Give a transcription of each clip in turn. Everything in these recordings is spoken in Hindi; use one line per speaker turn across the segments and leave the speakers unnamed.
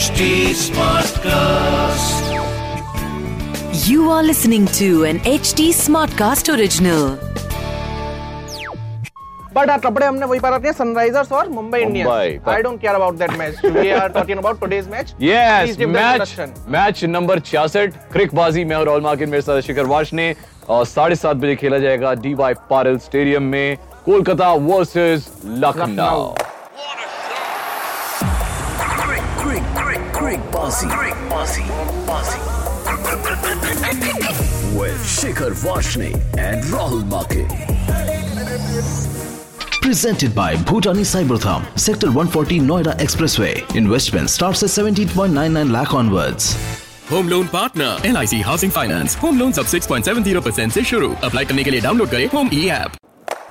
HD Smartcast.
You are listening to an HD Smartcast original.
But कपड़े हमने वही पर हैं सनराइजर्स और Mumbai Indians I don't care about that match we are talking about today's match
yes match match number छियासठ क्रिकबाजी में और ऑल मार्केट मेरे साथ शिखर वाश ने और साढ़े सात बजे खेला जाएगा डी वाई पारल स्टेडियम में Kolkata versus Lucknow.
Crick, bossy. Bossy. With Shikhar Vashne and Rahul Make.
Presented by Bhutani Cybertham, Sector 140 Noida Expressway. Investment starts at 17.99 lakh onwards.
Home loan partner L I C housing finance home loan सब 6.70 परसेंट ऐसी शुरू अप्लाई करने के लिए डाउनलोड करें होम ई ऐप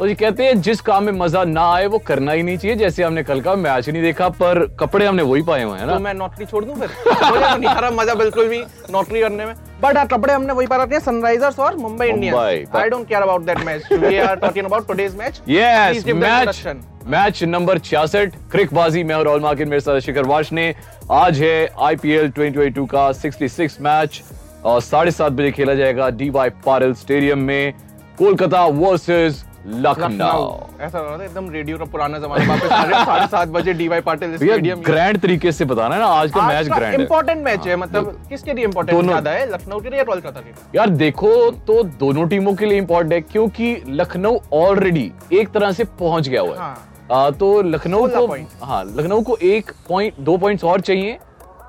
और ये कहते हैं जिस काम में मज़ा ना आए वो करना ही नहीं चाहिए। जैसे हमने कल का मैच ही नहीं देखा पर कपड़े हमने वही पाए हुए हैं ना?
तो मैं नौकरी छोड़ दूँ फिर? मुझे तो नहीं आ रहा मज़ा बिल्कुल भी नौकरी करने में। बट कपड़े हमने वही पर रखे हैं सनराइजर्स और Mumbai Indians I don't care about that match we are talking about today's match
yes match match number छियासठ क्रिकबाजी में और ऑल मार्केट मेरे साथ शिखर वाश ने। आज है आईपीएल 2022 का 66 मैच और साढ़े सात बजे खेला जाएगा डी वाई पारल स्टेडियम में। कोलकाता वर्सेस लखनऊ।
ऐसा लग रहा था एकदम रेडियो का पुराना जमाना वापस है साढ़े सात बजे डीवाई पाटिल स्टेडियम
ग्रैंड तरीके से बताना है ना आज का मैच ग्रैंड
इंपॉर्टेंट मैच है। मतलब किसके लिए इंपॉर्टेंट ज़्यादा है लखनऊ के लिए या कोलकाता के लिए?
यार देखो तो दोनों टीमों के लिए इंपॉर्टेंट है क्योंकि लखनऊ ऑलरेडी एक तरह से पहुँच गया हुआ है।
हाँ।
तो लखनऊ को हाँ लखनऊ को एक पॉइंट दो पॉइंट्स और चाहिए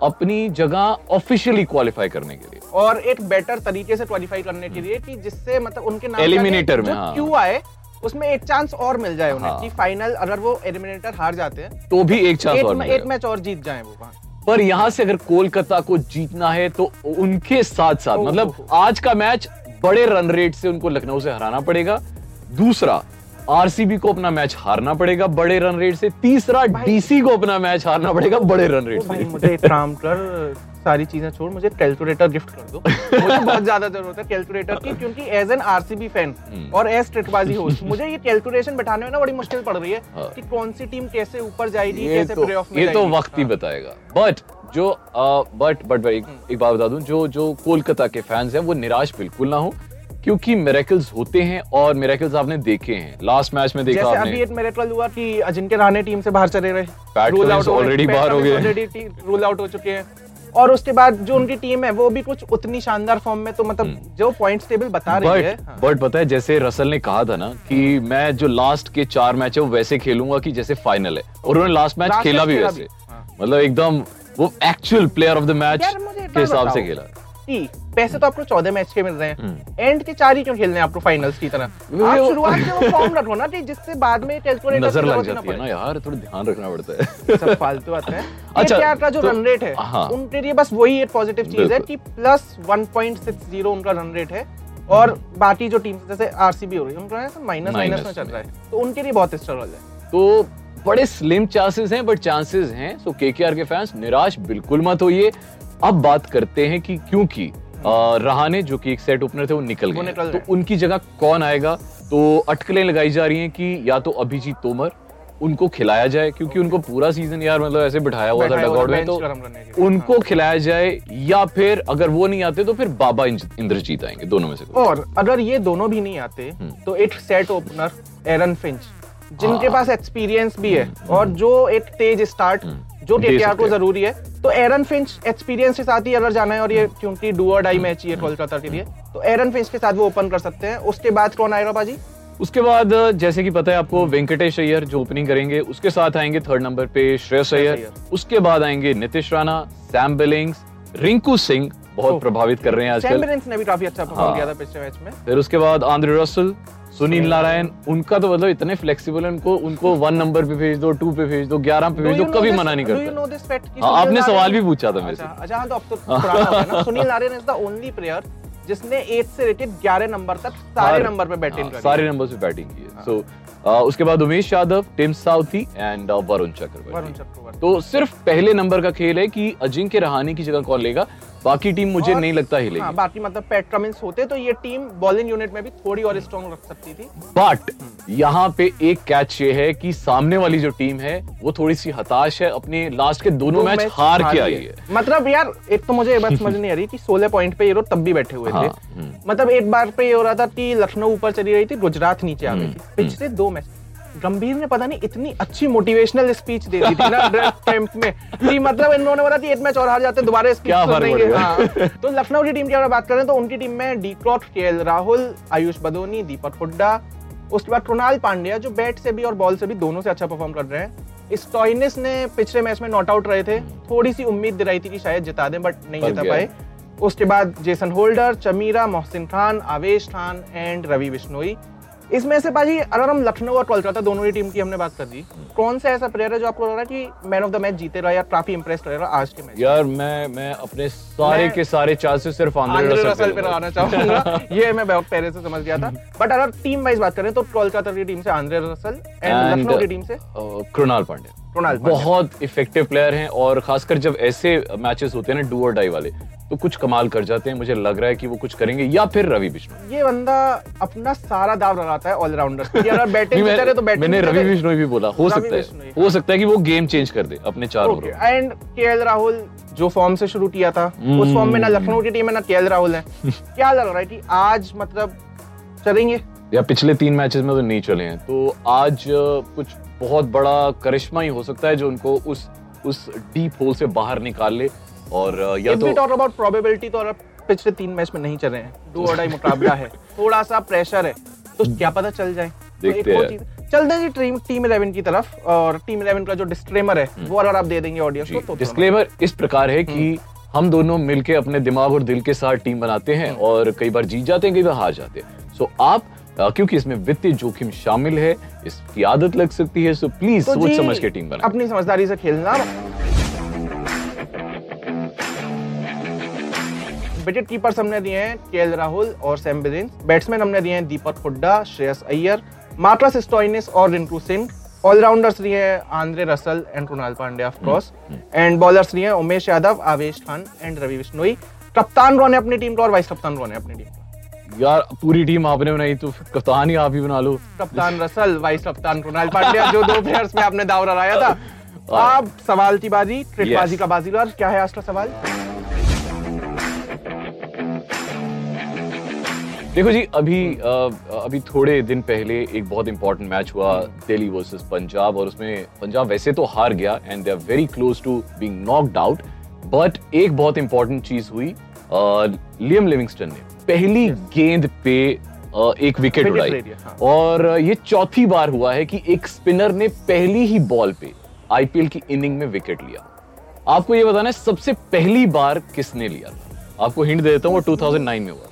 अपनी जगह ऑफिशियली क्वालिफाई करने के लिए।
और एक बेटर तरीके से क्वालिफाई करने के लिए कि जिससे मतलब उनके नाम
Eliminator में, हाँ।
क्यों आए उसमें एक चांस और मिल जाए उन्हें
हाँ।
कि फाइनल अगर वो एलिमिनेटर हार जाते हैं
तो भी एक चांस और
एक, मैच और जीत जाए वो वहाँ
पर यहाँ से अगर कोलकाता को जीतना है तो उनके साथ साथ मतलब आज का मैच बड़े रन रेट से उनको लखनऊ से हराना पड़ेगा। दूसरा आरसीबी को अपना मैच हारना पड़ेगा बड़े रन रेट से तीसरा डीसी को अपना मैच हारना पड़ेगा बड़े रन रेट से
मुझे कर सारी चीज़ें छोड़ मुझे कैलकुलेटर गिफ्ट कर दो मुझे बहुत ज़्यादा ज़रूरत है कैलकुलेटर की क्योंकि as an RCB fan
hmm.
और एज ट्रिकबाजी होस्ट मुझे ये कैलकुलेशन बैठाने में ना बड़ी मुश्किल पड़ रही है
हाँ।
कि कौन सी टीम कैसे ऊपर जाएगी कैसे
तो
प्ले ऑफ़ में
ये तो वक्त ही
हाँ।
बताएगा बट जो बट बट भाई एक बात बता दूँ जो जो कोलकाता के फैंस हैं वो निराश बिल्कुल ना हो क्योंकि मेरेकल्स होते हैं और मेरेकल्स आपने देखे हैं। लास्ट मैच में देखा
जैसे
आपने।
अभी एक मेरेकल हुआ कि अजिंक्य रहाणे टीम से बाहर चले रहे
Pat Cummins already बाहर हो गए।
ऑलरेडी रूल आउट हो चुके हैं। और उसके बाद जो उनकी टीम है वो भी कुछ उतनी शानदार फॉर्म में तो मतलब जो पॉइंट्स टेबल बता रही है
बट
हाँ।
बट पता है जैसे रसल ने कहा था ना कि मैं जो लास्ट के चार मैच है वो वैसे खेलूँगा कि जैसे फाइनल है। और उन्होंने लास्ट मैच खेला भी वैसे।
हाँ।
मतलब एकदम वो actual player of the match के हिसाब से खेला।
पैसे तो आपको चौदह मैच के मिल रहे हैं। एंड के चार ही क्यों खेलने हैं आपको फाइनल्स की तरह?
हम्म।
आप शुरुआत से वो फॉर्म रखो ना कि जिससे बाद में कैलकुलेटर
नज़र लग जाती है ना यार थोड़ा ध्यान रखना पड़ता है।
सब फालतू आता है।
अच्छा,
का जो
तो-
रन रेट है
हाँ।
उनके लिए बस वही एक पॉजिटिव चीज़ है कि प्लस 1.60 उनका रन रेट है और बाकी जो टीम जैसे आरसीबी हो रही है उनका माइनस माइनस में चल रहा है। तो उनके लिए बहुत स्ट्रगल है।
तो बड़े स्लिम चांसेस हैं बट चांसेस हैं। सो केकेआर के फैंस निराश बिल्कुल मत होइए। अब बात करते हैं कि क्योंकि रहाने जो कि एक सेट ओपनर थे वो निकल गए हैं। तो उनकी जगह कौन आएगा तो अटकलें लगाई जा रही हैं कि या तो अभिजीत तोमर उनको खिलाया जाए क्योंकि उनको पूरा सीज़न यार मतलब ऐसे बिठाया हुआ था डगआउट में तो। उनको खिलाया जाए या फिर अगर वो नहीं आते तो फिर बाबा इंद्रजीत आएँगे दोनों में से
और अगर ये दोनों भी नहीं आते
हम्म।
तो एक सेट ओपनर एरन फिंच जिनके
हाँ।
पास एक्सपीरियंस भी है और जो एक तेज स्टार्ट जो केकेआर को ज़रूरी है। तो एरन फिंच एक्सपीरियंस के साथ ही अगर जाना है और ये क्योंकि डू और डाई मैच ही है कोलकाता के लिए तो एरन फिंच के साथ वो ओपन कर सकते हैं। उसके बाद कौन आएगा बाजी?
उसके बाद जैसे कि पता है आपको वेंकटेश अय्यर जो ओपनिंग करेंगे उसके साथ आएँगे थर्ड नंबर पे श्रेयस अय्यर। उसके बाद आएँगे नीतीश राणा सैम बिलिंग्स रिंकू सिंह बहुत प्रभावित कर रहे हैं आजकल।
चैम्बरलेंस ने भी काफ़ी अच्छा परफॉर्म
हाँ।
किया था पिछले मैच में।
फिर उसके बाद आंद्रे रसल सुनील नारायण उनका तो मतलब इतने फ्लेक्सिबल है उनको उनको वन नंबर पे भेज दो टू पे भेज दो ग्यारह पे भेज दो कभी मना नहीं करता। हाँ, आपने सवाल भी पूछा था मेरे से।
अच्छा अच्छा हाँ, तो अब तो पुराना हो गया ना। Sunil Narine is the only player जिसने 8 से रेटेड 11 नंबर तक सारे नंबर पे बैटिंग
हाँ, सारे नंबर पे बैटिंग की है। सो उसके बाद Umesh Yadav Tim Southee and Varun
Varun
Chakravarthy. तो सिर्फ़ पहले नंबर का खेल है कि अजिंक्य रहाणे की जगह कौन लेगा? बाकी टीम मुझे
और-
नहीं लगता हिलेगी।
हाँ बाकी मतलब पैट कमिंस होते तो ये टीम बॉलिंग यूनिट में भी थोड़ी और स्ट्रॉन्ग रख सकती थी।
बट यहाँ पे एक कैच ये है कि सामने वाली जो टीम है वो थोड़ी सी हताश है अपने लास्ट के दोनों मैच
मैच
हार के आई
है। मतलब यार एक तो मुझे ये बात समझ नहीं आ रही कि 16 पॉइंट पे ये लोग तब भी बैठे हुए थे।
हाँ, हम्म।
मतलब एक बार पे ये हो रहा था कि लखनऊ ऊपर चली रही थी गुजरात नीचे आ
हम्म,
गई थी। पिछले दो मैच गंभीर ने पता नहीं इतनी अच्छी मोटिवेशनल स्पीच दे दी थी ना ड्रेस कैंप में। कि मतलब इन्होंने बोला कि एक मैच और हार जाते हैं दोबारा स्पीच
फ़र्क
सुनेंगे। हाँ? तो लखनऊ की टीम की अगर बात करें तो उनकी टीम में डी क्रॉट के राहुल आयुष बदोनी दीपक हुड्डा उसके बाद कृणाल पांड्या जो बैट से भी और बॉल से भी दोनों से अच्छा परफॉर्म कर रहे हैं। स्टॉइनिस ने पिछले मैच में नॉट आउट रहे थे। थोड़ी सी उम्मीद दिलाई थी कि शायद जिता दें बट नहीं जिता पाए। उसके बाद Jason Holder Chameera Mohsin Khan Avesh Khan and Ravi Bishnoi इसमें से पाजी अगर हम लखनऊ और कोलकाता दोनों ही टीम की हमने बात कर दी कौन सा ऐसा प्लेयर है जो आपको लग रहा है कि मैन ऑफ़ द मैच जीते रहा या काफ़ी इंप्रेस करेगा आज के मैच
यार मैं मैं अपने सारे
मैं-
के सारे चांसेस सिर्फ़ आंद्रे रसल पे
लगाना चाहूँगा। ये मैं बहुत पहले से समझ गया था। बट अगर टीम वाइज बात करें तो कोलकाता की टीम से आंद्रे रसल एंड लखनऊ की टीम से?
कृणाल पांड्या
पांड्या।
बहुत इफ़ेक्टिव प्लेयर हैं और खासकर जब ऐसे मैचेस होते हैं ना डू और डाई वाले तो कुछ कमाल कर जाते हैं। मुझे लग रहा है कि वो कुछ करेंगे या फिर रवि बिश्नोई
ये बंदा अपना सारा दाव लगाता है ऑलराउंडर बैटिंग
मैं,
तो बैटिंग
मैंने रवि बिश्नोई भी बोला। हो सकता है। हो। सकता है कि वो गेम चेंज कर दे अपने चार ओवर।
एंड केएल राहुल जो फॉर्म से शुरू किया था
हम्म।
उस फॉर्म में ना लखनऊ की टीम है ना केएल राहुल है। क्या लग रहा है कि आज मतलब चलेंगे?
या पिछले तीन मैचेस में तो नहीं चले हैं। तो आज कुछ बहुत बड़ा करिश्मा ही हो सकता है जो उनको उस उस डीप होल से बाहर निकाल ले। और या तो
टॉक अबाउट प्रोबेबिलिटी तो पिछले तीन मैच में नहीं चले हैं। और डाई मुकाबला है। थोड़ा सा प्रेशर है। तो क्या पता चल जाए। तो
देखते
वो
हैं।
चलते हैं जी टीम टीम 11 की तरफ़। और टीम 11 का जो डिस्क्लेमर है वो अगर आप दे देंगे ऑडियंस को तो
डिस्क्लेमर इस प्रकार है
हम्म।
कि हम दोनों मिलके अपने दिमाग और दिल के साथ टीम बनाते हैं
हम्म।
और कई बार जीत जाते हैं कई बार हार जाते हैं। सो आप क्योंकि इसमें वित्तीय जोखिम शामिल है इसकी आदत लग सकती है सो प्लीज़
तो
सोच समझ के टीम बनाए
अपनी समझदारी से खेलना। विकेट कीपर्स हमने दिए हैं केएल राहुल और सैम बिलिन बैट्समैन हमने दिए हैं दीपक हुड्डा श्रेयस अय्यर मार्कस स्टोइनिस और रिंकू सिंह। ऑलराउंडर्स लिए हैं Andre Russell and Krunal Pandya of course and bowlers लिए हैं उमेश यादव आवेश खान एंड रवि बिश्नोई कप्तान है अपनी टीम को और वाइस कप्तान है अपनी टीम का।
यार पूरी टीम आपने बनाई तो कप्तान ही आप ही बना लो।
कप्तान रसल वाइस कप्तान कृणाल पांड्या जो दो प्लेयर्स में आपने दाव लगाया था। अब सवाल की बाजी ट्रिकबाजी
Yes.
का बाजीगर क्या है आज का सवाल?
देखो जी अभी अभी थोड़े दिन पहले एक बहुत इंपॉर्टेंट मैच हुआ दिल्ली वर्सेस पंजाब और उसमें पंजाब वैसे तो हार गया and they are very close to being knocked out but एक बहुत इंपॉर्टेंट चीज़ हुई लियम लिविंगस्टन ने। पहली गेंद पे एक विकेट उड़ाई।
हाँ।
और ये चौथी बार हुआ है कि एक स्पिनर ने पहली ही बॉल पे आईपीएल की इनिंग में विकेट लिया। आपको ये बताना है सबसे पहली बार किसने लिया? था आपको हिंट दे देता हूँ वो 2009 में हुआ।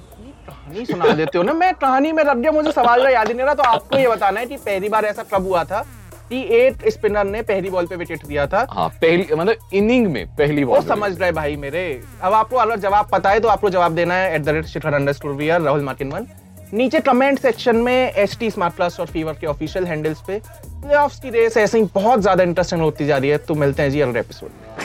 कहानी सुना देते हो ना मैं कहानी में रख गया मुझे सवाल याद ही नहीं रहा तो आपको ये बताना है कि पहली बार ऐसा कब हुआ था? कि एक स्पिनर ने पहली बॉल पे विकेट दिया था।
हाँ पहली मतलब इनिंग में पहली
वो
बॉल
समझ रहे भाई मेरे। अब आपको अगर जवाब पता है तो आपको जवाब देना है एट द रेट शिखर वीआर राहुल मार्किन वन नीचे कमेंट सेक्शन में एस टी स्मार्ट प्लस और फीवर के ऑफिशियल हैंडल्स पे। प्ले की रेस ऐसे ही बहुत ज़्यादा इंटरेस्टिंग होती जा रही है तो मिलते हैं जी अगले एपिसोड में।